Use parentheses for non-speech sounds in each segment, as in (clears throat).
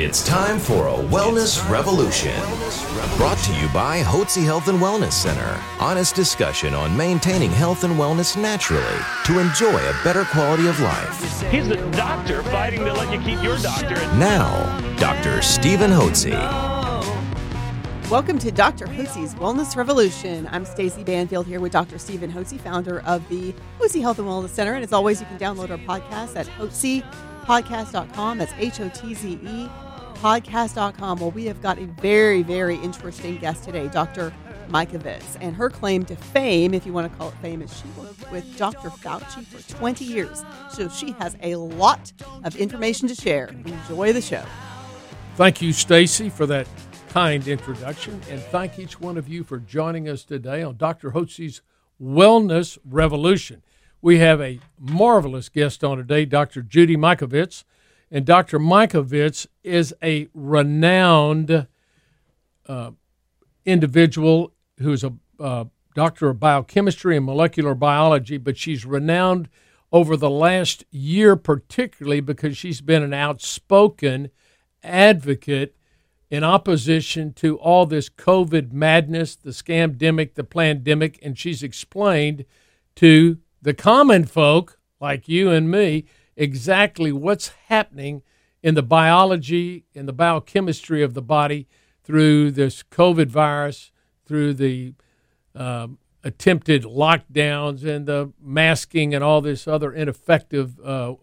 It's time for a wellness revolution. Brought to you by Hotze Health and Wellness Center. Honest discussion on maintaining health and wellness naturally to enjoy a better quality of life. He's the doctor fighting to let you keep your doctor. Now, Dr. Stephen Hotze. Welcome to Dr. Hotze's Wellness Revolution. I'm Stacy Banfield here with Dr. Stephen Hotze, founder of the Hotze Health and Wellness Center. And as always, you can download our podcast at hotzepodcast.com. That's H O T Z E podcast.com. Well, we have got a very, very interesting guest today, Dr. Mikovits. And her claim to fame, if you want to call it fame, is she worked with Dr. Fauci for 20 years. So she has a lot of information to share. Enjoy the show. Thank you, Stacy, for that kind introduction. And thank each one of you for joining us today on Dr. Hotze's Wellness Revolution. We have a marvelous guest on today, Dr. Judy Mikovits. And Dr. Mikovits is a renowned uh, individual who's a uh, doctor of biochemistry and molecular biology, but she's renowned over the last year, particularly because she's been an outspoken advocate in opposition to all this COVID madness, the scamdemic, the pandemic, and she's explained to the common folk like you and me exactly what's happening in the biology in the biochemistry of the body through this COVID virus, through the um, attempted lockdowns and the masking and all this other ineffective uh,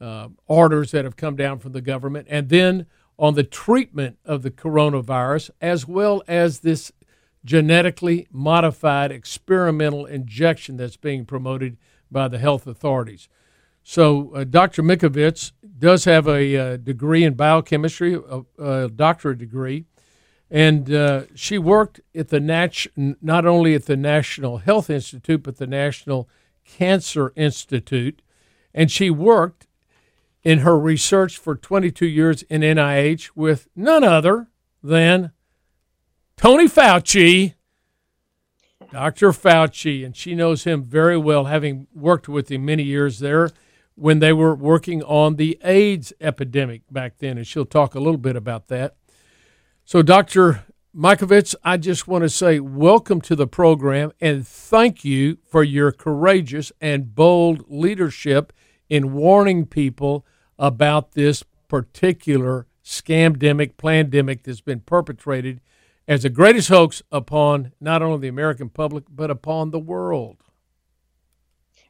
uh, orders that have come down from the government, and then on the treatment of the coronavirus, as well as this genetically modified experimental injection that's being promoted by the health authorities. So, uh, Dr. Mikovits does have a uh, degree in biochemistry, a, a doctorate degree, and uh, she worked at the nat- not only at the National Health Institute but the National Cancer Institute, and she worked in her research for 22 years in NIH with none other than Tony Fauci. Dr. Fauci, and she knows him very well, having worked with him many years there when they were working on the AIDS epidemic back then, and she'll talk a little bit about that. So, Dr. Mikovits, I just want to say welcome to the program and thank you for your courageous and bold leadership in warning people about this particular scamdemic, pandemic that's been perpetrated as the greatest hoax upon not only the American public, but upon the world.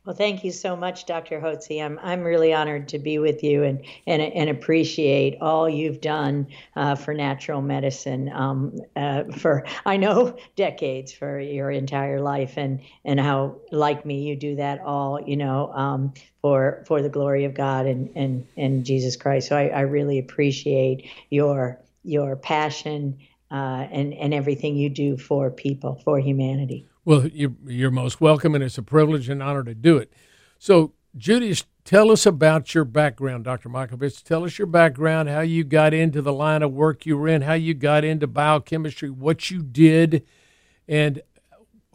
Well, thank you so much, Dr. Hotze. I'm, I'm really honored to be with you and, and, and appreciate all you've done uh, for natural medicine um, uh, for, I know, decades, for your entire life, and, and how, like me, you do that all, you know, um, for, for the glory of God and, and, and Jesus Christ. So I, I really appreciate your, your passion uh, and, and everything you do for people, for humanity. Well, you're, you're most welcome, and it's a privilege and honor to do it. So, Judy, tell us about your background, Dr. Mikovits. Tell us your background, how you got into the line of work you were in, how you got into biochemistry, what you did, and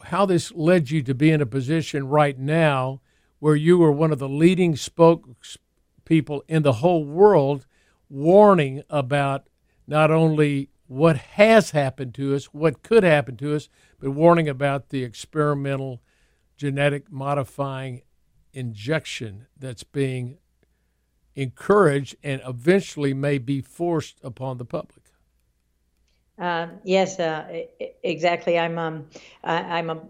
how this led you to be in a position right now where you are one of the leading spokespeople in the whole world warning about not only what has happened to us, what could happen to us, but warning about the experimental genetic modifying injection that's being encouraged and eventually may be forced upon the public. Um, yes, uh, exactly. I'm um, I, am a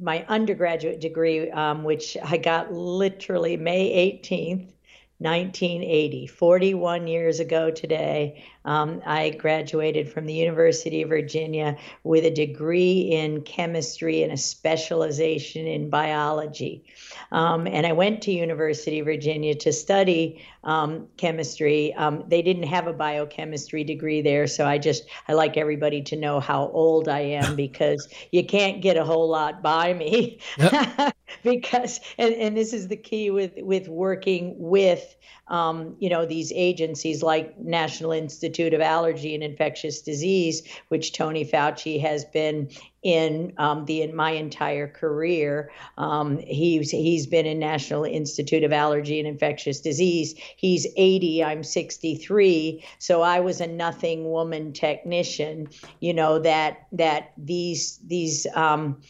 my undergraduate degree, um, which I got literally May 18th, 1980, 41 years ago today. Um, I graduated from the University of Virginia with a degree in chemistry and a specialization in biology. Um, and I went to University of Virginia to study um, chemistry. Um, they didn't have a biochemistry degree there, so I just I like everybody to know how old I am (laughs) because you can't get a whole lot by me. Yep. (laughs) (laughs) because and, and this is the key with with working with um, you know these agencies like National Institute of Allergy and Infectious Disease, which Tony Fauci has been in um, the in my entire career. Um, he's he's been in National Institute of Allergy and Infectious Disease. He's 80. I'm 63. So I was a nothing woman technician. You know that that these these um,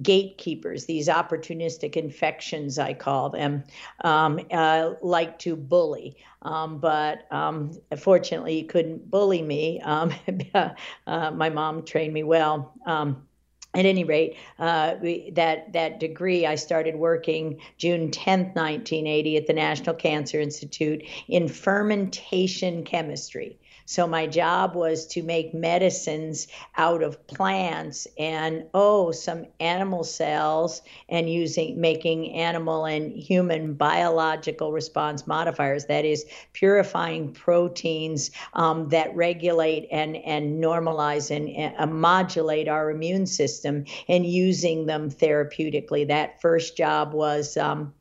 gatekeepers, these opportunistic infections, I call them, um, uh, like to bully. Um, but um, fortunately, he couldn't bully me. Um, (laughs) uh, my mom trained me well. Um, at any rate, uh, we, that that degree, I started working June 10th, 1980, at the National Cancer Institute in fermentation chemistry. So my job was to make medicines out of plants and oh, some animal cells and using making animal and human biological response modifiers. That is purifying proteins um, that regulate and and normalize and uh, modulate our immune system and using them therapeutically. That first job was. Um,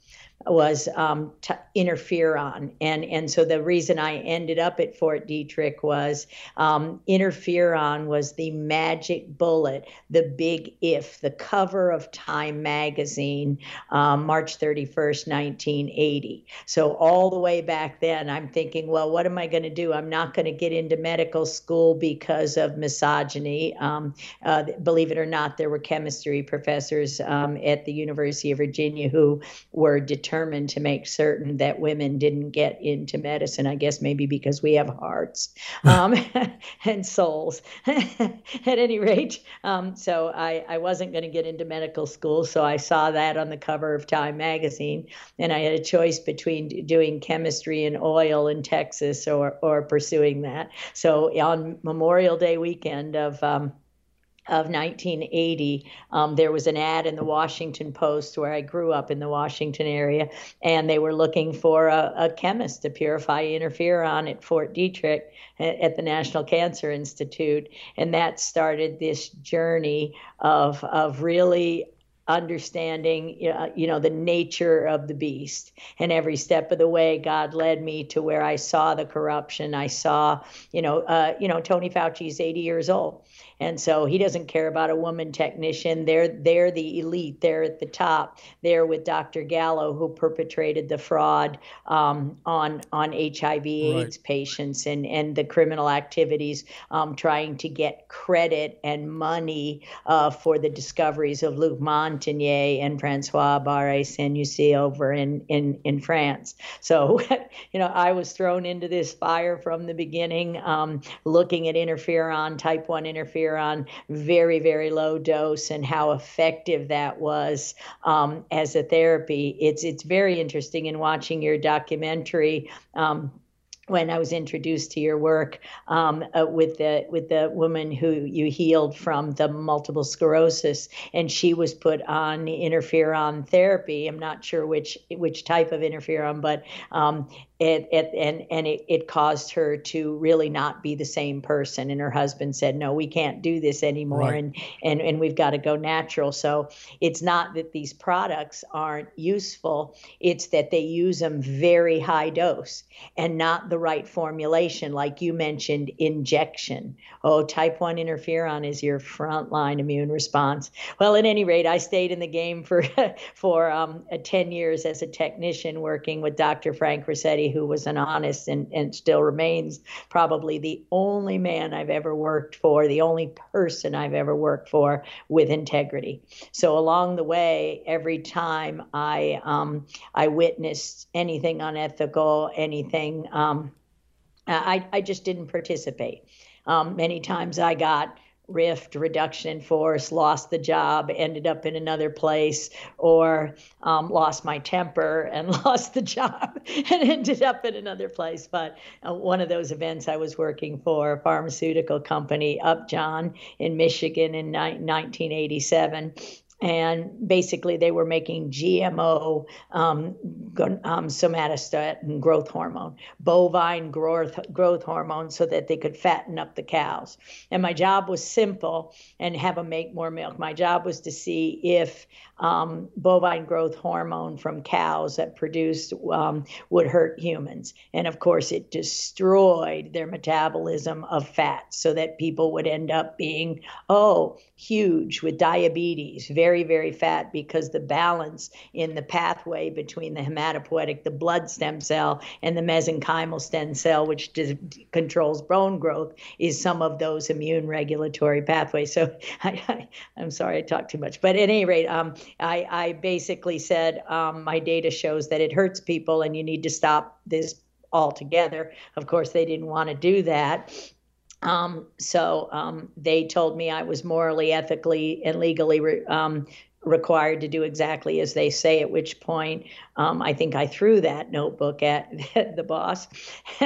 was um, t- interferon. And, and so the reason I ended up at Fort Detrick was um, interferon was the magic bullet, the big if, the cover of Time magazine, um, March 31st, 1980. So all the way back then, I'm thinking, well, what am I going to do? I'm not going to get into medical school because of misogyny. Um, uh, believe it or not, there were chemistry professors um, at the University of Virginia who were determined determined to make certain that women didn't get into medicine. I guess maybe because we have hearts (laughs) um, (laughs) and souls. (laughs) At any rate, um, so I, I wasn't going to get into medical school. So I saw that on the cover of Time magazine, and I had a choice between doing chemistry and oil in Texas or, or pursuing that. So on Memorial Day weekend of um, of 1980, um, there was an ad in the Washington Post where I grew up in the Washington area, and they were looking for a, a chemist to purify interferon at Fort Detrick at, at, the National Cancer Institute. And that started this journey of, of really understanding uh, you know the nature of the beast and every step of the way god led me to where i saw the corruption i saw you know uh, you know tony fauci's 80 years old and so he doesn't care about a woman technician. They're they're the elite. They're at the top. They're with Dr. Gallo, who perpetrated the fraud um, on on HIV/AIDS right. patients and and the criminal activities, um, trying to get credit and money uh, for the discoveries of Luc Montagnier and Françoise Barré-Sinoussi over in in in France. So, (laughs) you know, I was thrown into this fire from the beginning, um, looking at interferon, type one interferon on very, very low dose and how effective that was um, as a therapy. It's it's very interesting in watching your documentary. Um, when I was introduced to your work um, uh, with the with the woman who you healed from the multiple sclerosis, and she was put on interferon therapy. I'm not sure which which type of interferon, but um, it, it, and and it, it caused her to really not be the same person. And her husband said, "No, we can't do this anymore, right. and and and we've got to go natural." So it's not that these products aren't useful; it's that they use them very high dose and not the right formulation, like you mentioned, injection. Oh, type one interferon is your frontline immune response. Well, at any rate, I stayed in the game for (laughs) for um, ten years as a technician, working with Dr. Frank Ruscetti who was an honest and, and still remains probably the only man I've ever worked for, the only person I've ever worked for with integrity. So along the way, every time I um, I witnessed anything unethical, anything, um, I, I just didn't participate. Um, many times I got rift, reduction in force, lost the job, ended up in another place, or um, lost my temper and (laughs) lost the job and ended up in another place. But uh, one of those events, I was working for a pharmaceutical company, Upjohn in Michigan in ni- 1987 and basically they were making GMO um, um, somatostatin growth hormone, bovine growth growth hormone, so that they could fatten up the cows. And my job was simple and have them make more milk. My job was to see if um, bovine growth hormone from cows that produced um, would hurt humans. And of course, it destroyed their metabolism of fat so that people would end up being, oh, huge with diabetes, very, very very fat, because the balance in the pathway between the hematopoietic, the blood stem cell, and the mesenchymal stem cell, which controls bone growth, is some of those immune regulatory pathways. So (laughs) I, am sorry I talked too much. But at any rate, um, I, I basically said um, my data shows that it hurts people and you need to stop this altogether. Of course, they didn't want to do that. Um, so um, they told me I was morally, ethically, and legally um, required to do exactly as they say, at which point um, I think I threw that notebook at (laughs) the boss. (laughs)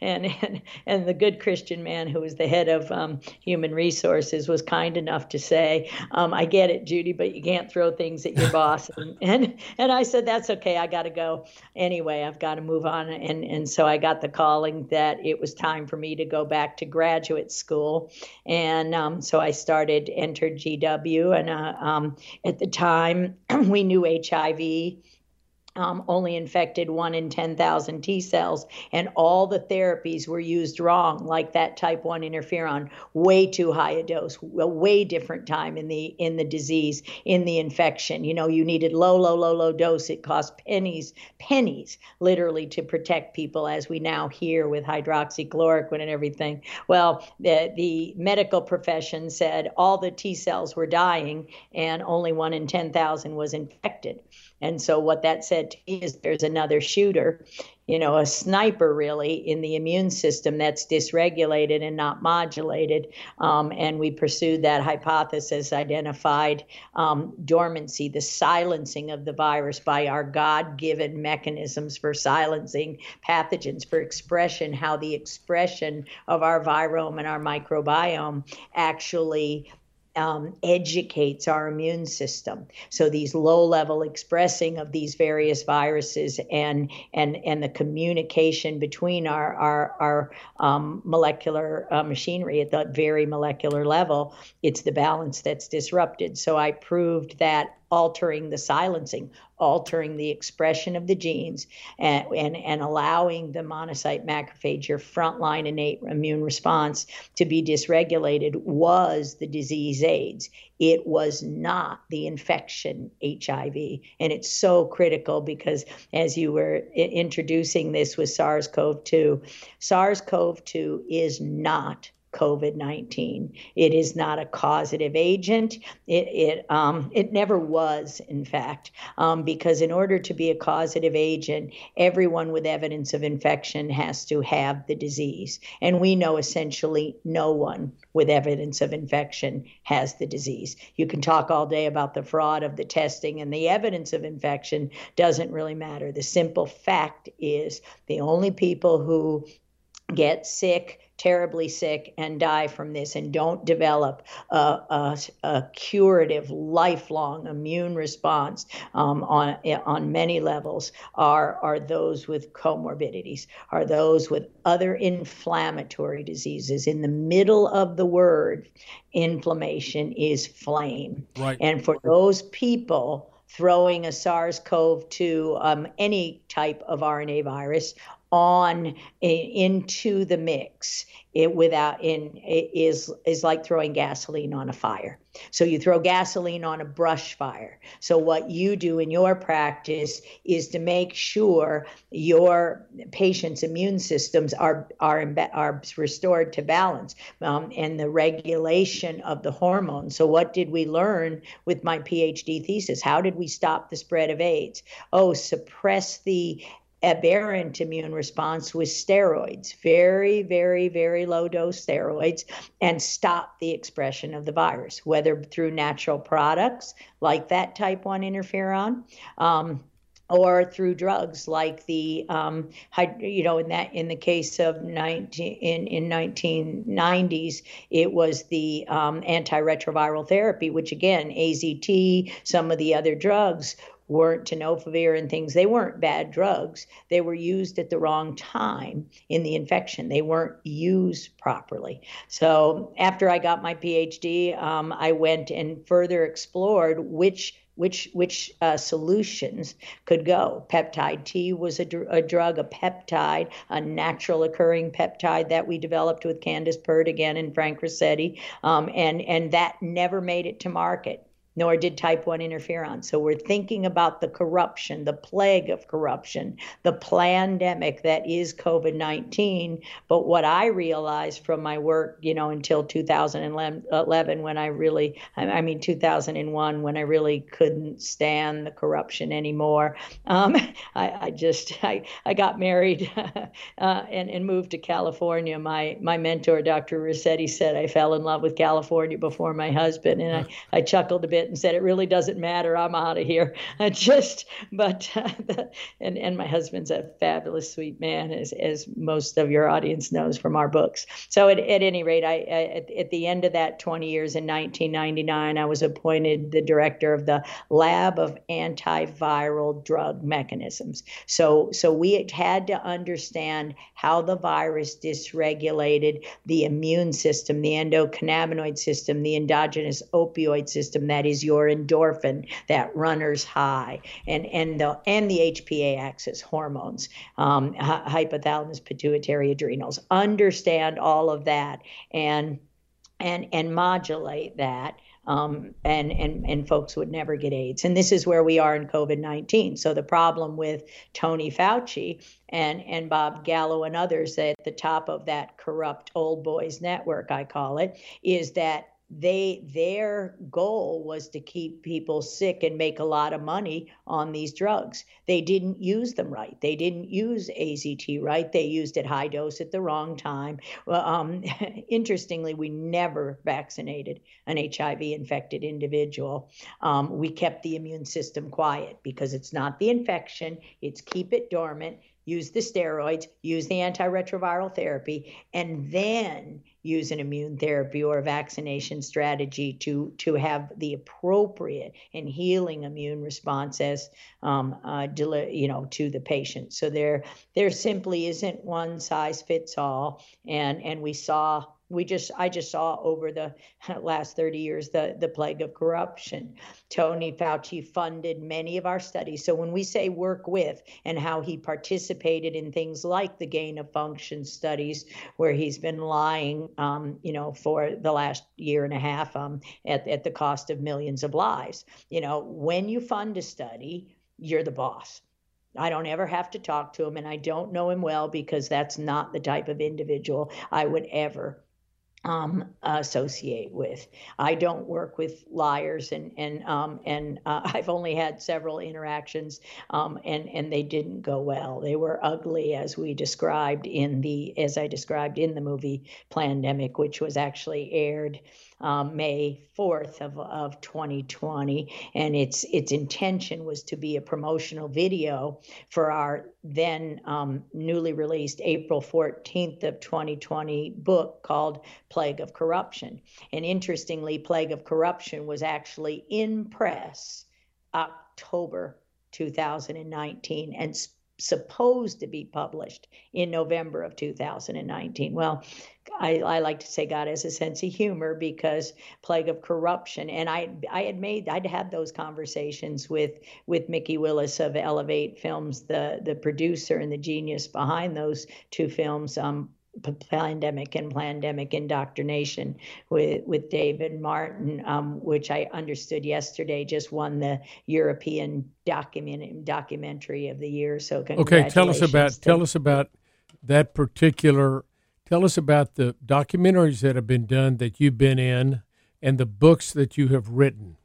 and, and, and the good Christian man who was the head of um, human resources was kind enough to say, um, I get it, Judy, but you can't throw things at your (laughs) boss. And, and, and I said, That's okay. I got to go. Anyway, I've got to move on. And, and so I got the calling that it was time for me to go back to graduate school. And um, so I started, entered GW. And uh, um, at the time, (clears throat) we knew HIV um, only infected one in 10,000 T cells, and all the therapies were used wrong, like that type 1 interferon, way too high a dose, a way different time in the in the disease, in the infection. You know, you needed low, low, low, low dose. It cost pennies, pennies, literally, to protect people, as we now hear with hydroxychloroquine and everything. Well, the the medical profession said all the T cells were dying, and only one in 10,000 was infected. And so what that said to me is there's another shooter, you know, a sniper really in the immune system that's dysregulated and not modulated. Um, and we pursued that hypothesis, identified um, dormancy, the silencing of the virus by our God given mechanisms for silencing pathogens, for expression, how the expression of our virome and our microbiome actually um, educates our immune system. So these low level expressing of these various viruses and and and the communication between our our our um, molecular uh, machinery at that very molecular level, it's the balance that's disrupted. So I proved that altering the silencing, altering the expression of the genes, and, and, and allowing the monocyte macrophage, your frontline innate immune response, to be dysregulated was the disease AIDS. It was not the infection HIV. And it's so critical because as you were introducing this with SARS CoV 2, SARS CoV 2 is not COVID 19. It is not a causative agent. It, it, um, it never was, in fact, um, because in order to be a causative agent, everyone with evidence of infection has to have the disease. And we know essentially no one with evidence of infection has the disease. You can talk all day about the fraud of the testing, and the evidence of infection doesn't really matter. The simple fact is the only people who get sick terribly sick and die from this and don't develop a, a, a curative, lifelong immune response um, on, on many levels are, are those with comorbidities, are those with other inflammatory diseases. In the middle of the word, inflammation is flame. Right. And for those people, throwing a SARS CoV 2, um, any type of RNA virus, on into the mix it without in it is is like throwing gasoline on a fire. So you throw gasoline on a brush fire. So what you do in your practice is to make sure your patient's immune systems are are are restored to balance um, and the regulation of the hormones. So what did we learn with my phd thesis? How did we stop the spread of aids? Oh suppress the aberrant immune response with steroids, very, very, very low dose steroids, and stop the expression of the virus, whether through natural products like that type 1 interferon. Um, or through drugs like the um, you know in that in the case of 19 in in 1990s it was the um, antiretroviral therapy which again AZT some of the other drugs weren't tenofovir and things. They weren't bad drugs. They were used at the wrong time in the infection. They weren't used properly. So after i got my phd um, i went and further explored which which which uh, solutions could go. Peptide T was a, dr- a, drug, a peptide, a natural occurring peptide that we developed with Candace Pert again and Frank Ruscetti, um, and and that never made it to market nor did type 1 interferon. So we're thinking about the corruption, the plague of corruption, the pandemic that is COVID 19. But what I realized from my work, you know, until 2011, when I really, I mean, 2001, when I really couldn't stand the corruption anymore, um, (laughs) I, I, just, (laughs) I, I got married (laughs) uh, and, and moved to California. My, my mentor, Dr. Ruscetti, said I fell in love with California before my husband. And I, I chuckled a bit it and said, "It really doesn't matter. I'm out of here." (laughs) I just, but, uh, (laughs) and and my husband's a fabulous, sweet man, as as most of your audience knows from our books. So at, at any rate, I, I at, at the end of that 20 years in 1999, I was appointed the director of the Lab of Antiviral Drug Mechanisms. So so we had to understand how the virus dysregulated the immune system, the endocannabinoid system, the endogenous opioid system that is is your endorphin, that runner's high, and and the and the HPA axis hormones, um, hypothalamus, pituitary, adrenals. Understand all of that and and and modulate that. Um, and, and, and folks would never get AIDS. And this is where we are in COVID 19. So the problem with Tony Fauci and, and Bob Gallo and others at the top of that corrupt old boys network, I call it, is that they their goal was to keep people sick and make a lot of money on these drugs. They didn't use them right. They didn't use AZT right. They used it high dose at the wrong time. Well, um, (laughs) interestingly, we never vaccinated an HIV infected individual. Um, we kept the immune system quiet because it's not the infection. It's keep it dormant. Use the steroids. Use the antiretroviral therapy, and then use an immune therapy or a vaccination strategy to to have the appropriate and healing immune responses, um, uh, deli- you know to the patient. So there there simply isn't one size fits all, and and we saw we just I just saw over the (laughs) last 30 years the the plague of corruption. Tony Fauci funded many of our studies. So when we say work with and how he participated in things like the gain of function studies, where he's been lying, um, you know, for the last year and a half um, at at the cost of millions of lives. You know, when you fund a study, you're the boss. I don't ever have to talk to him, and I don't know him well because that's not the type of individual I would ever um, associate with. I don't work with liars, and and um, and uh, (laughs) I've only had several interactions, um, and and they didn't go well. They were ugly, as we described in the as I described in the movie Plandemic, which was actually aired um, May 4th of, of 2020, and its its intention was to be a promotional video for our then um, newly released April 14th of 2020 book called Plague of Corruption. And interestingly, Plague of Corruption was actually in press October 2019 and supposed to be published in November of 2019. Well, I, I, like to say God has a sense of humor because plague of corruption. And I I had made I'd had those conversations with with Mikki Willis of Elevate Films, the the producer and the genius behind those two films. Um, Plandemic and Plandemic indoctrination with with David Martin, um, which I understood yesterday just won the European document documentary of the year. So okay, tell us about tell us about that particular. Tell us about the documentaries that have been done that you've been in, and the books that you have written.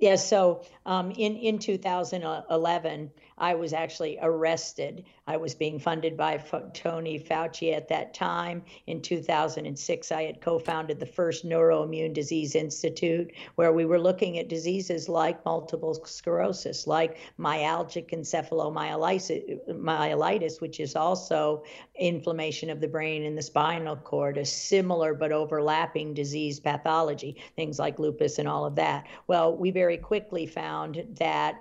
Yeah, so um, in in 2011, I was actually arrested. I was being funded by F- Tony Fauci at that time. In 2006, I had co-founded the first Neuroimmune Disease Institute, where we were looking at diseases like multiple sclerosis, like myalgic encephalomyelitis, which is also inflammation of the brain and the spinal cord, a similar but overlapping disease pathology, things like lupus and all of that. Well, we very very quickly found that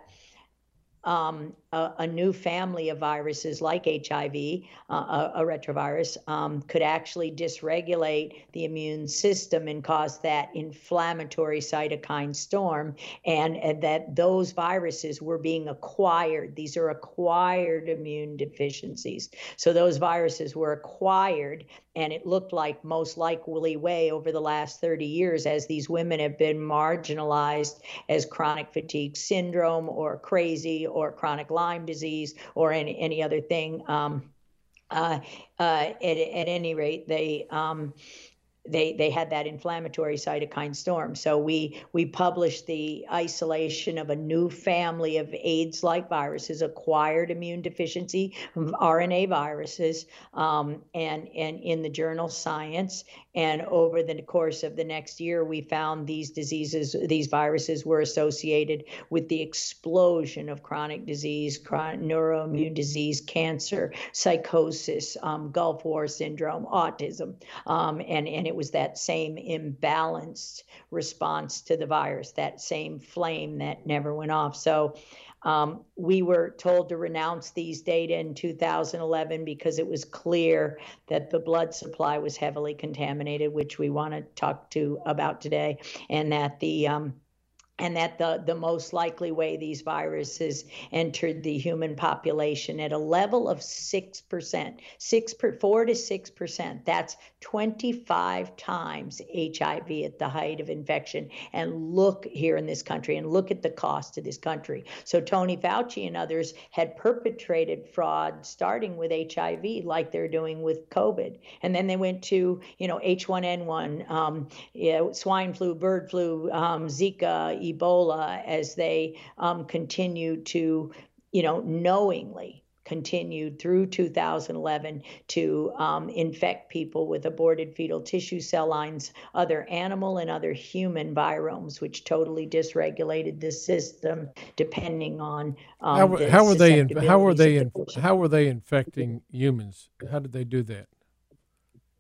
um, a, a, new family of viruses like HIV, uh, a, a, retrovirus, um, could actually dysregulate the immune system and cause that inflammatory cytokine storm, and, and that those viruses were being acquired. These are acquired immune deficiencies. So those viruses were acquired, and it looked like most likely way over the last 30 years as these women have been marginalized as chronic fatigue syndrome or crazy or chronic Lyme disease or any, any other thing. Um, uh, uh, at, at any rate, they um, they they had that inflammatory cytokine storm. So we we published the isolation of a new family of AIDS-like viruses, acquired immune deficiency RNA viruses, um, and and in the journal Science. And over the course of the next year, we found these diseases, these viruses were associated with the explosion of chronic disease, chronic neuroimmune disease, cancer, psychosis, um, Gulf War syndrome, autism, um, and and it was that same imbalanced response to the virus, that same flame that never went off. So um, we were told to renounce these data in 2011 because it was clear that the blood supply was heavily contaminated, which we want to talk to about today, and that the um, and that the, the most likely way these viruses entered the human population at a level of 6%, 6 per, 4 to 6%. That's 25 times HIV at the height of infection. And look here in this country and look at the cost to this country. So Tony Fauci and others had perpetrated fraud starting with HIV like they're doing with COVID. And then they went to, you know, H1N1, um, you know, swine flu, bird flu, um, Zika, Ebola as they um, continued to, you know, knowingly continued through 2011 to um, infect people with aborted fetal tissue cell lines, other animal and other human viromes, which totally dysregulated the system depending on um, how, the how were they how were they in, how were they infecting humans? How did they do that?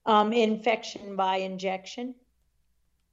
Um, infection by injection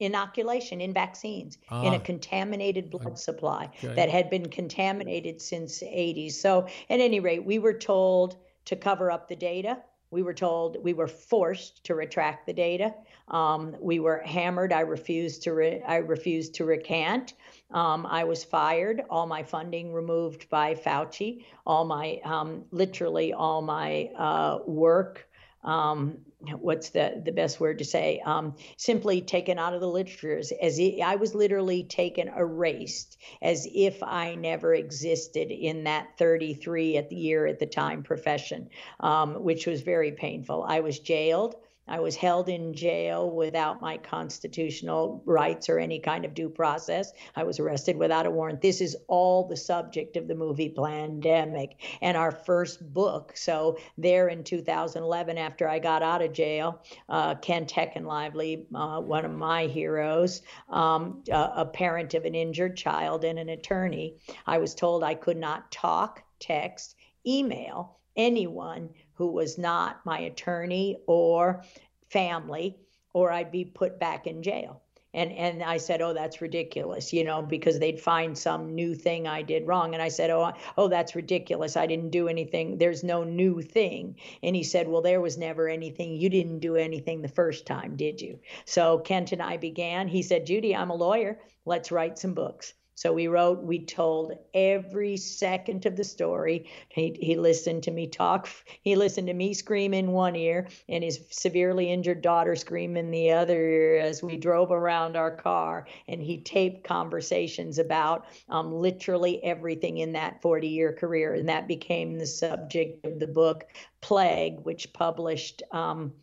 inoculation in vaccines ah. in a ah. contaminated blood supply okay. that had been contaminated since the 80s. So, at any rate, we were told to cover up the data. We were told we were forced to retract the data. Um, we were hammered. I refused to. Re- I refused to recant. Um, I was fired. All my funding removed by Fauci. All my, um, literally, all my uh, work um, what's the the best word to say um, simply taken out of the literature as, as I was literally taken erased as if I never existed in that 33 at the year at the time profession um, which was very painful. I was jailed I was held in jail without my constitutional rights or any kind of due process. I was arrested without a warrant. This is all the subject of the movie Plandemic and our first book. So, there in 2011, after I got out of jail, uh, Kent Heckenlively, uh, one of my heroes, um, a, a parent of an injured child and an attorney, I was told I could not talk, text, email anyone who was not my attorney or family, or I'd be put back in jail. And, and I said, oh, that's ridiculous, you know, because they'd find some new thing I did wrong. And I said, oh, oh, that's ridiculous. I didn't do anything. There's no new thing. And he said, well, there was never anything. You didn't do anything the first time, did you? So Kent and I began. He said, Judy, I'm a lawyer. Let's write some books. So we wrote, we told every second of the story. He, he listened to me talk. He listened to me scream in one ear and his severely injured daughter scream in the other ear as we drove around our car. And he taped conversations about um, literally everything in that 40 year career. And that became the subject of the book Plague, which published. Um,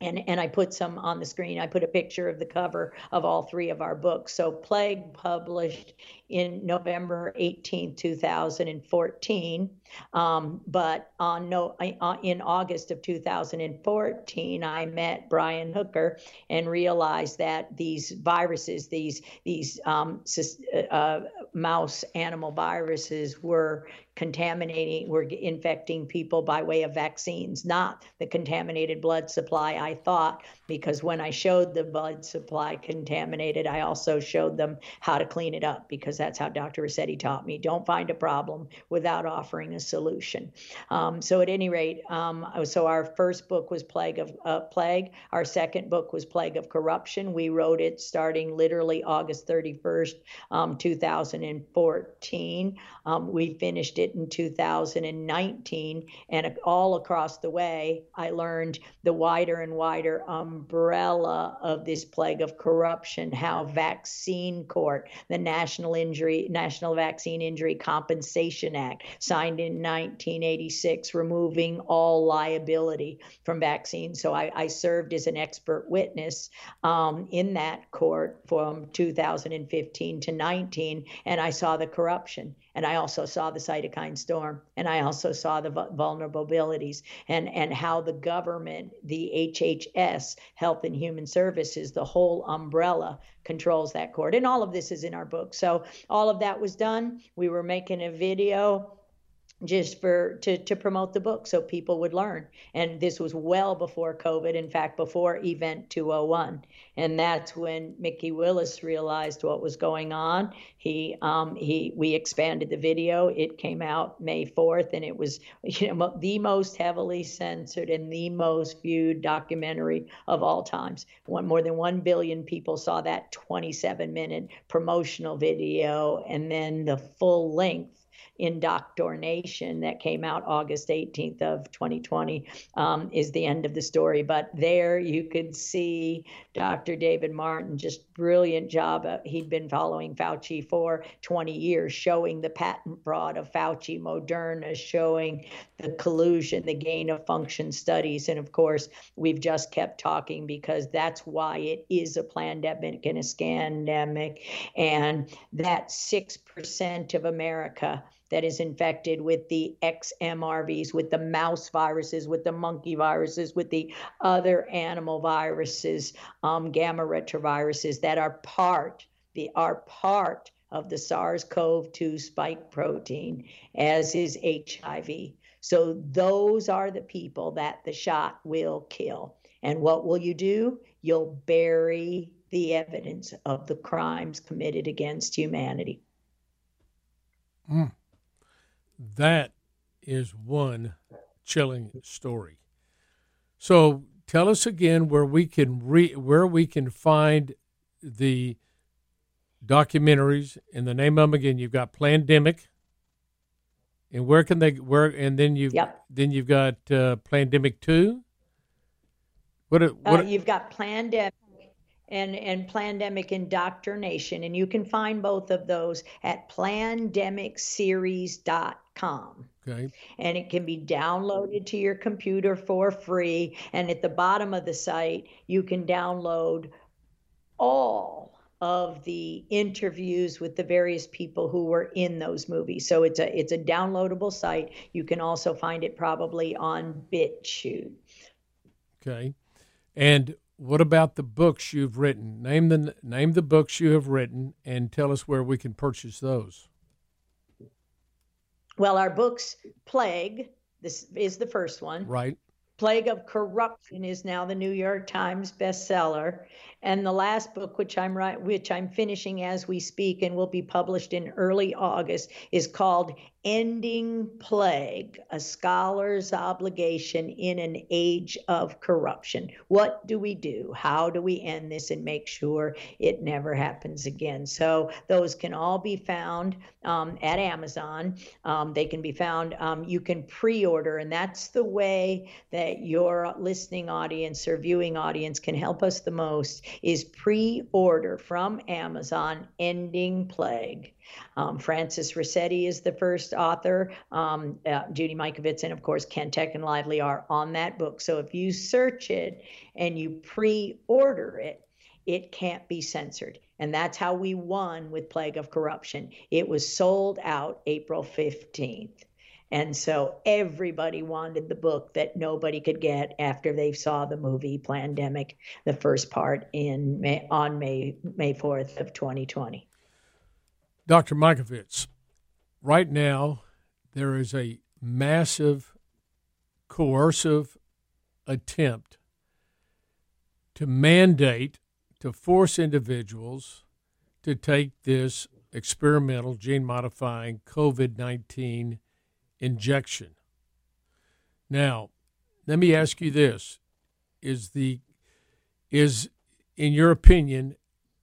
and and I put some on the screen. I put a picture of the cover of all three of our books. So Plague published in November 18, 2014. Um, but on no, uh, in August of 2014, I met Brian Hooker and realized that these viruses, these these um, uh, mouse animal viruses, were contaminating, were infecting people by way of vaccines, not the contaminated blood supply. I thought because when I showed the blood supply contaminated, I also showed them how to clean it up because that's how Dr. Ruscetti taught me. Don't find a problem without offering a solution. Um, so at any rate, um, so our first book was Plague of uh, Plague. Our second book was Plague of Corruption. We wrote it starting literally August 31st, um, 2014. Um, we finished it in 2019, and all across the way, I learned the wider and wider umbrella of this plague of corruption, how Vaccine Court, the National Injury National Vaccine Injury Compensation Act, signed in 1986, removing all liability from vaccines. So I, I served as an expert witness um, in that court from 2015 to 19, and I saw the corruption and I also saw the cytokine storm, and I also saw the vulnerabilities and, and how the government, the HHS, Health and Human Services, the whole umbrella controls that court. And all of this is in our book. So all of that was done. We were making a video just for to, to promote the book so people would learn. And this was well before covid in fact before event 201 and that's when Mikki Willis realized what was going on. He um, he we expanded the video. It came out may 4th and it was you know the most heavily censored and the most viewed documentary of all times. One more than 1 billion people saw that 27 minute promotional video and then the full length indoctrination that came out August 18th of 2020 um, is the end of the story. But there you could see Dr. David Martin, just brilliant job. Uh, he'd been following Fauci for 20 years, showing the patent fraud of Fauci, Moderna, showing the collusion, the gain of function studies. And of course, we've just kept talking because that's why it is a pandemic and a scandemic. And that 6% of America that is infected with the XMRVs, with the mouse viruses, with the monkey viruses, with the other animal viruses, um, gamma retroviruses that are part, the, are part of the SARS-CoV-2 spike protein, as is HIV. So those are the people that the shot will kill. And what will you do? You'll bury the evidence of the crimes committed against humanity. Mm. That is one chilling story. So tell us again where we can re, where we can find the documentaries and the name of them again. You've got Plandemic, and where can they where and then you've yep. then you've got uh, Plandemic two. What, what uh, you've got Plandemic and, and Plandemic Indoctrination. And you can find both of those at plandemicseries.com. Okay. And it can be downloaded to your computer for free. And at the bottom of the site, you can download all of the interviews with the various people who were in those movies. So it's a it's a downloadable site. You can also find it probably on BitChute. Okay. And what about the books you've written? Name the name the books you have written and tell us where we can purchase those. Well, our books Plague, this is the first one. Right. Plague of Corruption is now the New York Times bestseller, and the last book, which I'm right, which I'm finishing as we speak, and will be published in early August, is called Ending Plague, a scholar's obligation in an age of corruption. What do we do? How do we end this and make sure it never happens again? So, those can all be found um, at Amazon. Um, they can be found, um, you can pre order, and that's the way that your listening audience or viewing audience can help us the most is pre order from Amazon Ending Plague. Um, Francis Ruscetti is the first author, um, uh, Judy Mikovits, and of course, Kent Heckenlively are on that book. So if you search it and you pre order it, it can't be censored. And that's how we won with Plague of Corruption. It was sold out April 15th. And so everybody wanted the book that nobody could get after they saw the movie Plandemic, the first part in May, on May May 4th of 2020. Dr. Mikovits, right now there is a massive coercive attempt to mandate to force individuals to take this experimental gene modifying COVID 19 injection. Now, let me ask you this is the is in your opinion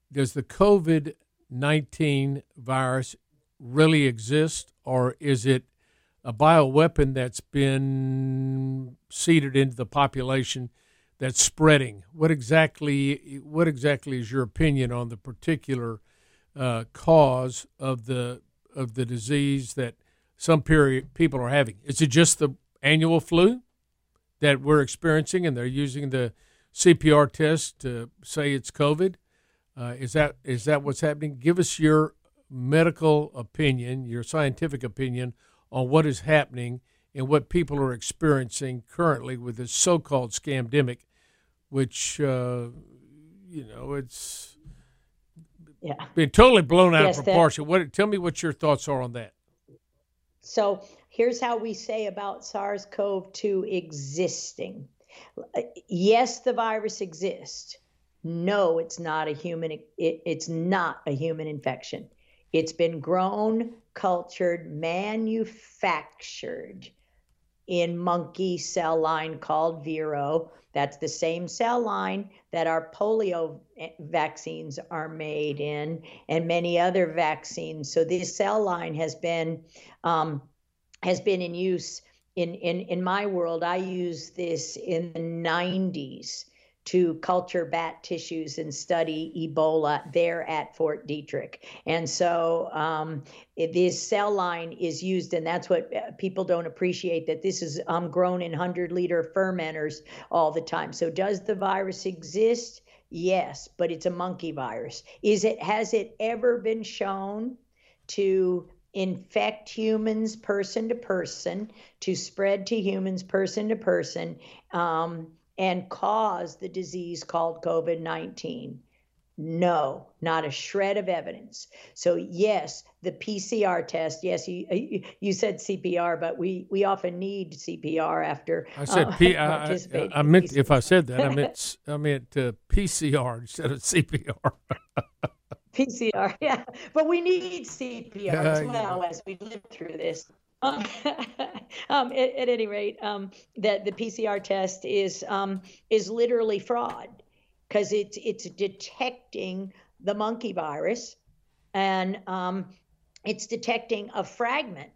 does the COVID 19 virus really exist or is it a bioweapon that's been seeded into the population that's spreading. What exactly what exactly is your opinion on the particular uh, cause of the of the disease that some period people are having? Is it just the annual flu that we're experiencing, and they're using the CPR test to say it's COVID? Uh, is that is that what's happening? Give us your medical opinion, your scientific opinion on what is happening and what people are experiencing currently with this so-called scamdemic which uh, you know it's yeah. been totally blown out yes, of proportion. That, what? Tell me what your thoughts are on that. So here's how we say about SARS-CoV-2 existing. Yes, the virus exists. No, it's not a human. It, it's not a human infection. It's been grown, cultured, manufactured in monkey cell line called Vero that's the same cell line that our polio vaccines are made in, and many other vaccines. So this cell line has been um, has been in use in in in my world. I use this in the 90s to culture bat tissues and study Ebola there at Fort Detrick. And so um, this cell line is used, and that's what uh, people don't appreciate that this is um, grown in 100 liter fermenters all the time. So, does the virus exist? Yes, but it's a monkey virus. Is it has it ever been shown to infect humans person to person, to spread to humans person to person? Um, and cause the disease called COVID 19? No, not a shred of evidence. So yes, the PCR test. Yes, you you said CPR, but we we often need CPR after. I said uh, P. (laughs) I, I, I meant if I said that I meant (laughs) I meant uh, PCR instead of CPR. PCR, (laughs) yeah, but we need CPR as well yeah. as we live through this. Um, (laughs) um, at, at, any rate, um, that the PCR test is um, is literally fraud because it's it's detecting the monkey virus, and um, it's detecting a fragment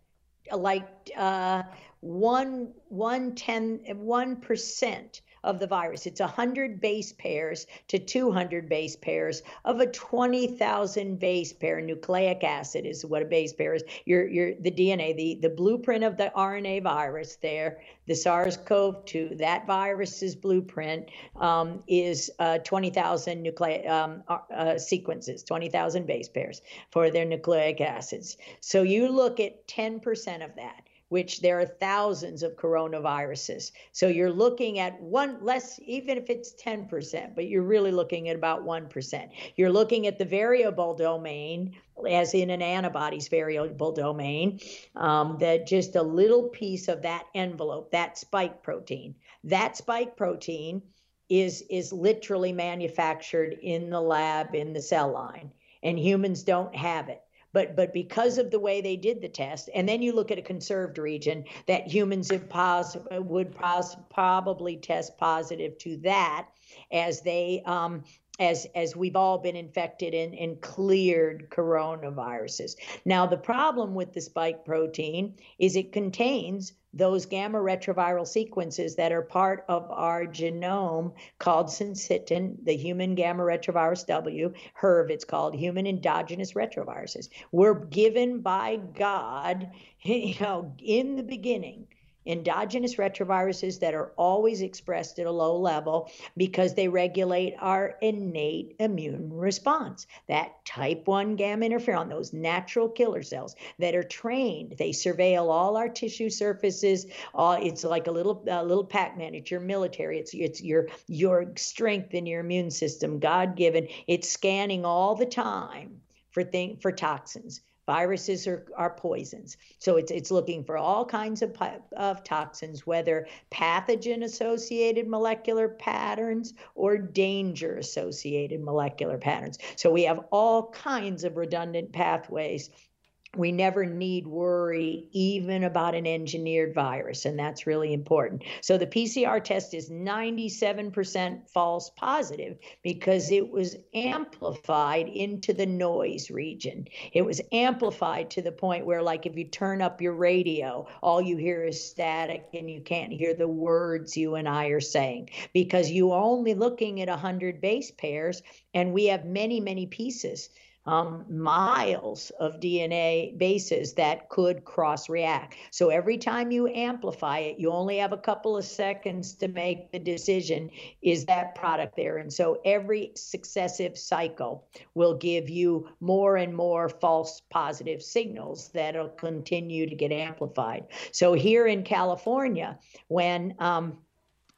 like uh, one one ten one percent of the virus. It's 100 base pairs to 200 base pairs of a 20,000 base pair. Nucleic acid is what a base pair is. Your, your, the DNA, the, the blueprint of the RNA virus there, the SARS-CoV-2, that virus's blueprint um, is uh, 20,000 nucleic um, uh, uh sequences, 20,000 base pairs for their nucleic acids. So you look at 10% of that which there are thousands of coronaviruses. So you're looking at one less, even if it's 10%, but you're really looking at about 1%. You're looking at the variable domain, as in an antibody's variable domain, um, that just a little piece of that envelope, that spike protein. That spike protein is is literally manufactured in the lab in the cell line and humans don't have it but but because of the way they did the test, and then you look at a conserved region that humans pos- would pos- probably test positive to that as they um, as as we've all been infected and, and cleared coronaviruses. Now the problem with the spike protein is it contains those gamma retroviral sequences that are part of our genome called syncytin, the human gamma retrovirus W, HERV, it's called human endogenous retroviruses. We're given by God, (laughs) you know, in the beginning endogenous retroviruses that are always expressed at a low level because they regulate our innate immune response. That type 1 gamma interferon, those natural killer cells that are trained, they surveil all our tissue surfaces. Uh, it's like a little little Pac-Man. It's your military. It's it's your your strength in your immune system, God given. It's scanning all the time for thing for toxins Viruses are, are poisons. So it's, it's looking for all kinds of, of toxins, whether pathogen associated molecular patterns or danger associated molecular patterns. So we have all kinds of redundant pathways we never need worry even about an engineered virus, and that's really important. So the PCR test is 97% false positive because it was amplified into the noise region. It was amplified to the point where, like, if you turn up your radio, all you hear is static and you can't hear the words you and I are saying because you are only looking at 100 base pairs, and we have many, many pieces um, miles of DNA bases that could cross react. So every time you amplify it, you only have a couple of seconds to make the decision is that product there? And so every successive cycle will give you more and more false positive signals that'll continue to get amplified. So here in California, when um,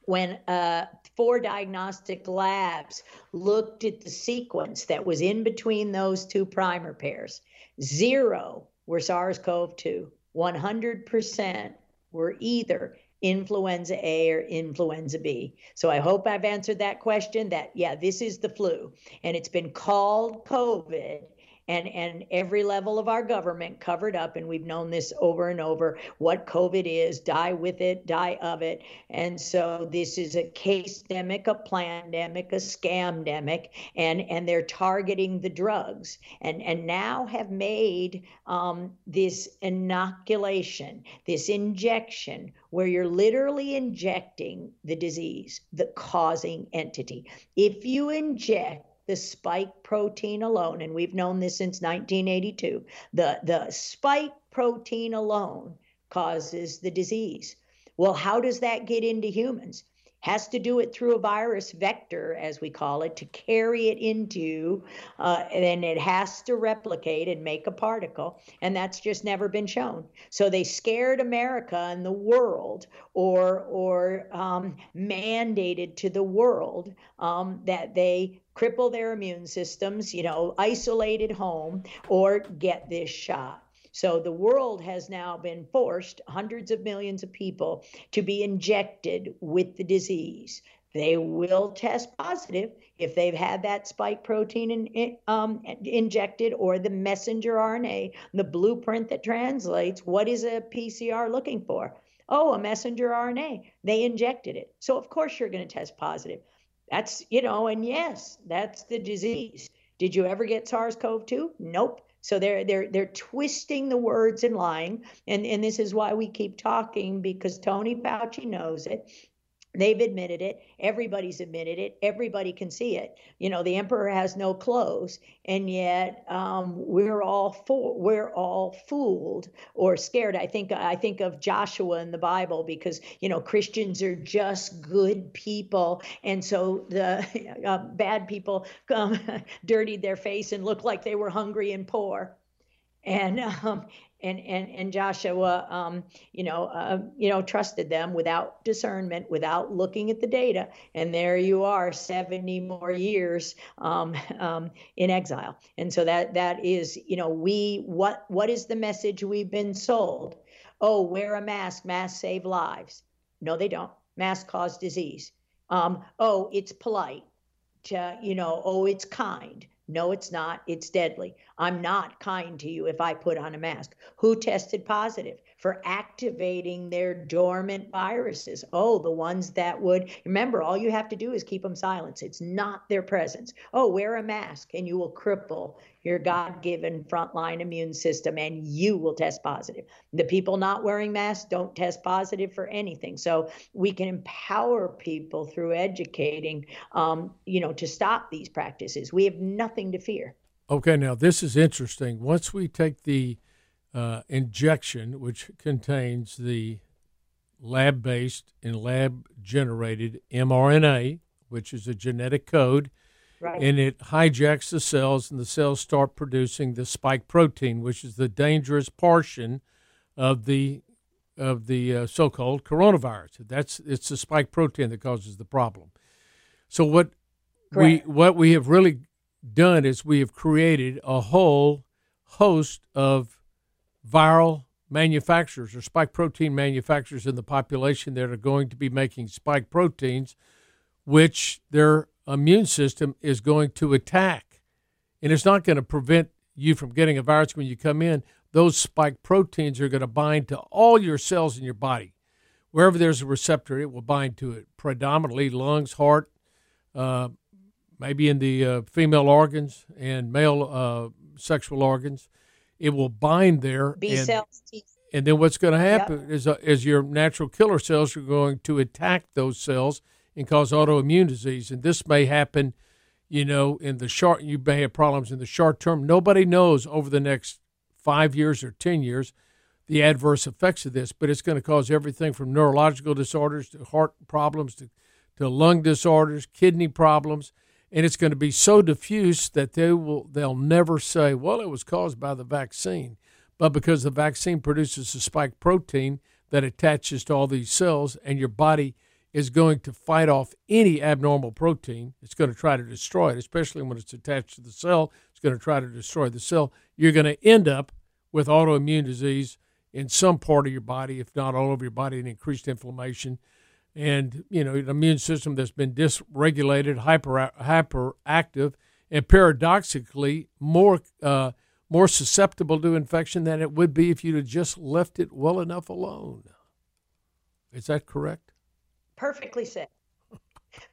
when uh, four diagnostic labs looked at the sequence that was in between those two primer pairs. Zero were SARS CoV 2, 100% were either influenza A or influenza B. So I hope I've answered that question that, yeah, this is the flu. And it's been called COVID and and every level of our government covered up and we've known this over and over what covid is die with it die of it. And so this is a case demic a pandemic a scam demic and and they're targeting the drugs. And and now have made um, this inoculation this injection where you're literally injecting the disease the causing entity. If you inject the spike protein alone, and we've known this since 1982, the, the spike protein alone causes the disease. Well, how does that get into humans? has to do it through a virus vector, as we call it, to carry it into, uh, and it has to replicate and make a particle, and that's just never been shown. So they scared America and the world, or or um, mandated to the world um, that they cripple their immune systems, you know, isolate at home, or get this shot. So the world has now been forced, hundreds of millions of people, to be injected with the disease. They will test positive if they've had that spike protein in, um, injected or the messenger RNA, the blueprint that translates. What is a PCR looking for? Oh, a messenger RNA. They injected it. So, of course, you're going to test positive. That's, you know, and yes, that's the disease. Did you ever get SARS CoV 2? Nope. So they're they're they're twisting the words and lying, and and this is why we keep talking because Tony Fauci knows it. They've admitted it. Everybody's admitted it. Everybody can see it. You know, the emperor has no clothes, and yet um, we're all we're all fooled or scared. I think I think of Joshua in the Bible because you know Christians are just good people, and so the (laughs) uh, bad people um, (laughs) dirtied their face and looked like they were hungry and poor and (laughs) um, and and and Joshua, um, you know, uh, you know, trusted them without discernment, without looking at the data, and there you are, seventy more years um, (laughs) um, in exile. And so that that is, you know, we what what is the message we've been sold? Oh, wear a mask. Masks save lives. No, they don't. Masks cause disease. Um, oh, it's polite. To, you know, oh, it's kind. No, it's not. It's deadly. I'm not kind to you if I put on a mask. Who tested positive? For activating their dormant viruses. Oh, the ones that would remember, all you have to do is keep them silent. It's not their presence. Oh, wear a mask and you will cripple your God given frontline immune system and you will test positive. The people not wearing masks don't test positive for anything. So we can empower people through educating, um, you know, to stop these practices. We have nothing to fear. Okay, now this is interesting. Once we take the uh, injection, which contains the lab based and lab generated mRNA, which is a genetic code Right. and it hijacks the cells, and the cells start producing the spike protein, which is the dangerous portion of the of the uh, so-called coronavirus. That's it's the spike protein that causes the problem. So what Correct. we what we have really done is we have created a whole host of viral manufacturers or spike protein manufacturers in the population that are going to be making spike proteins, which their immune system is going to attack. And it's not going to prevent you from getting a virus when you come in. Those spike proteins are going to bind to all your cells in your body. Wherever there's a receptor, it will bind to it, predominantly lungs, heart, uh, maybe in the uh, female organs and male uh, sexual organs. It will bind there. B and, cells, and then what's going to happen is, uh, is your natural killer cells are going to attack those cells and cause autoimmune disease. And this may happen, you know, in the short, you may have problems in the short term. Nobody knows over the next five years or 10 years the adverse effects of this, but it's going to cause everything from neurological disorders to heart problems to, to lung disorders, kidney problems. And it's going to be so diffuse that they will they'll never say, well, it was caused by the vaccine. But because the vaccine produces a spike protein that attaches to all these cells, and your body is going to fight off any abnormal protein. It's going to try to destroy it, especially when it's attached to the cell. It's going to try to destroy the cell. You're going to end up with autoimmune disease in some part of your body, if not all over your body, and increased inflammation. And, you know, an immune system that's been dysregulated, hyper, hyperactive, and paradoxically more, uh, more susceptible to infection than it would be if you'd have just left it well enough alone. Is that correct? Perfectly said.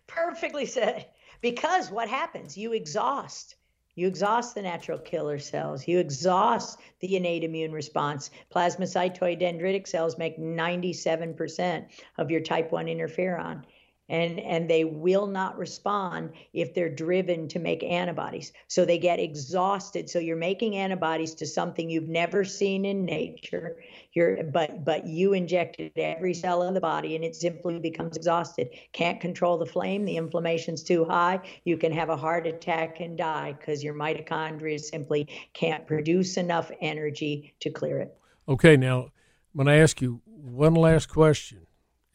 Perfectly said. Because what happens? You exhaust. You exhaust the natural killer cells. You exhaust the innate immune response. Plasmacytoid dendritic cells make 97% of your type 1 interferon. And, and they will not respond if they're driven to make antibodies. So they get exhausted. So you're making antibodies to something you've never seen in nature. You're, but but you injected every cell in the body and it simply becomes exhausted. Can't control the flame. The inflammation's too high. You can have a heart attack and die because your mitochondria simply can't produce enough energy to clear it. Okay, now when to ask you one last question.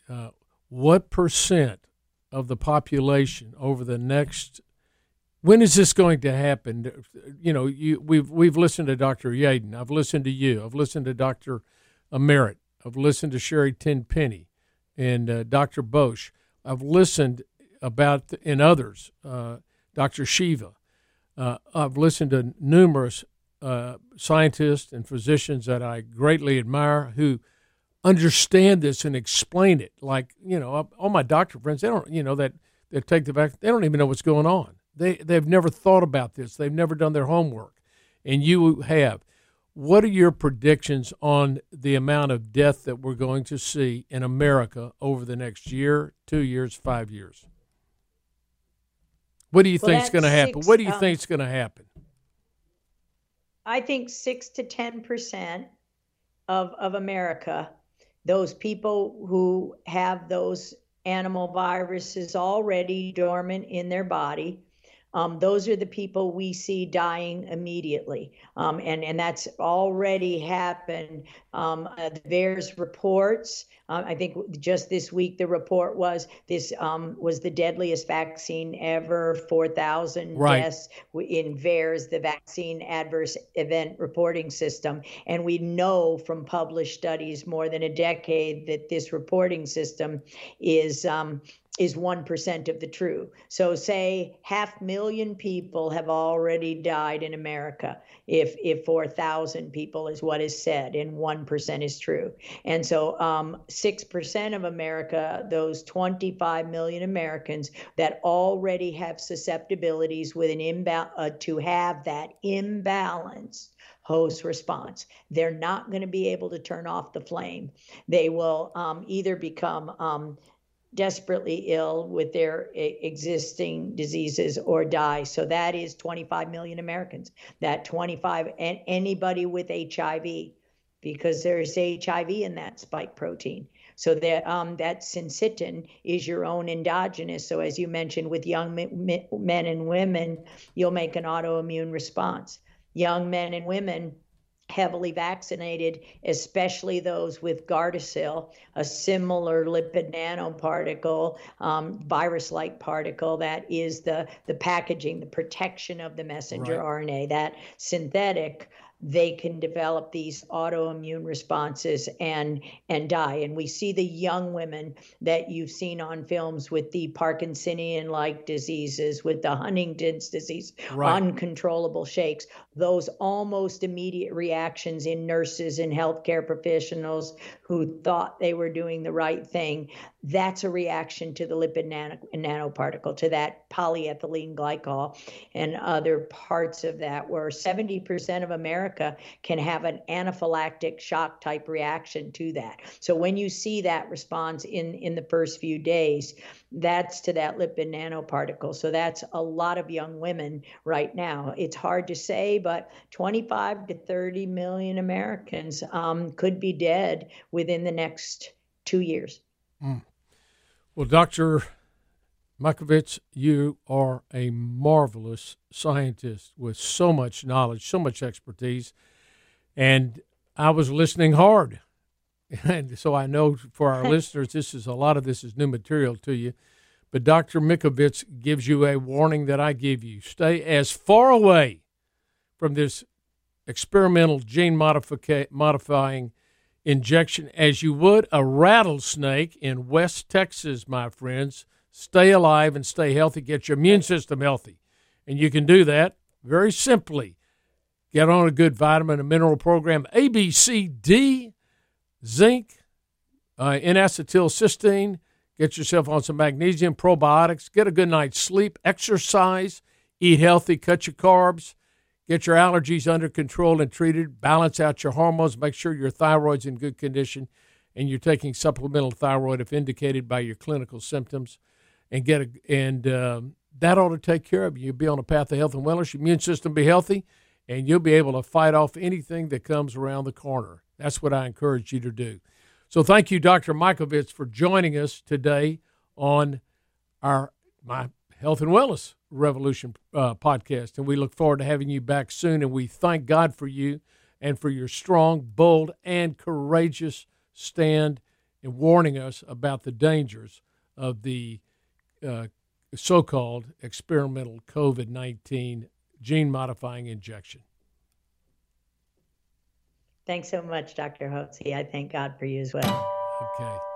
Uh, what percent of the population over the next when is this going to happen? You know, you, we've we've listened to Dr. Yeadon. I've listened to you. I've listened to Dr. Merritt. I've listened to Sherri Tenpenny and uh, Dr. Bossche. I've listened about and others, uh, Dr. Shiva. Uh, I've listened to numerous uh, scientists and physicians that I greatly admire who understand this and explain it. Like you know, all my doctor friends, they don't, you know, that they take the vaccine, they don't even know what's going on. They they've never thought about this. They've never done their homework, and you have. What are your predictions on the amount of death that we're going to see in America over the next year, two years, five years? What do you Well, is going to happen? What do you um, is going to happen? I think six to ten percent of of America, those people who have those animal viruses already dormant in their body, um, those are the people we see dying immediately, um, and and that's already happened. Um, uh, the VAERS reports. Uh, I think just this week the report was this um, was the deadliest vaccine ever. Four thousand Right. deaths in VAERS, the Vaccine Adverse Event Reporting System, and we know from published studies more than a decade that this reporting system is um, is 1% of the true. So say half million people have already died in America if if 4,000 people is what is said and 1% is true. And so um, 6% of America, those 25 million Americans that already have susceptibilities with an imbalance uh, to have that imbalance host response. They're not going to be able to turn off the flame. They will um, either become um, desperately ill with their existing diseases or die. So that is 25 million Americans. That 25 and anybody with HIV, because there's HIV in that spike protein. So that um, that syncytin is your own endogenous. So as you mentioned, with young men and women, you'll make an autoimmune response. Young men and women heavily vaccinated, especially those with Gardasil, a similar lipid nanoparticle, um, virus-like particle that is the the packaging, the protection of the messenger right. RNA. That synthetic they can develop these autoimmune responses and and die and we see the young women that you've seen on films with the parkinsonian like diseases with the huntington's disease right. uncontrollable shakes those almost immediate reactions in nurses and healthcare professionals who thought they were doing the right thing that's a reaction to the lipid nano, nanoparticle, to that polyethylene glycol and other parts of that, where 70% of America can have an anaphylactic shock type reaction to that. So when you see that response in, in the first few days, that's to that lipid nanoparticle. So that's a lot of young women right now. It's hard to say, but 25 to 30 million Americans um, could be dead within the next two years. Mm. Well, Dr. Mikovits, you are a marvelous scientist with so much knowledge, so much expertise. And I was listening hard. (laughs) And so I know for our (laughs) listeners, this is a lot of this is new material to you. But Dr. Mikovits gives you a warning that I give you stay as far away from this experimental gene modifica- modifying injection as you would a rattlesnake in West Texas, my friends. Stay alive and stay healthy. Get your immune system healthy. And you can do that very simply. Get on a good vitamin and mineral program A, B, C, D, zinc, uh, N acetylcysteine. Get yourself on some magnesium, probiotics. Get a good night's sleep. Exercise. Eat healthy. Cut your carbs Get your allergies under control and treated. Balance out your hormones. Make sure your thyroid's in good condition and you're taking supplemental thyroid if indicated by your clinical symptoms. And get a, and um, that ought to take care of you. You'll be on a path of health and wellness. Your immune system be healthy, and you'll be able to fight off anything that comes around the corner. That's what I encourage you to do. So thank you, Dr. Mikovits, for joining us today on our my health and wellness Revolution uh, podcast. And we look forward to having you back soon. And we thank God for you and for your strong, bold, and courageous stand in warning us about the dangers of the uh, so called experimental COVID 19 gene modifying injection. Thanks so much, Dr. Hotze. I thank God for you as well. Okay.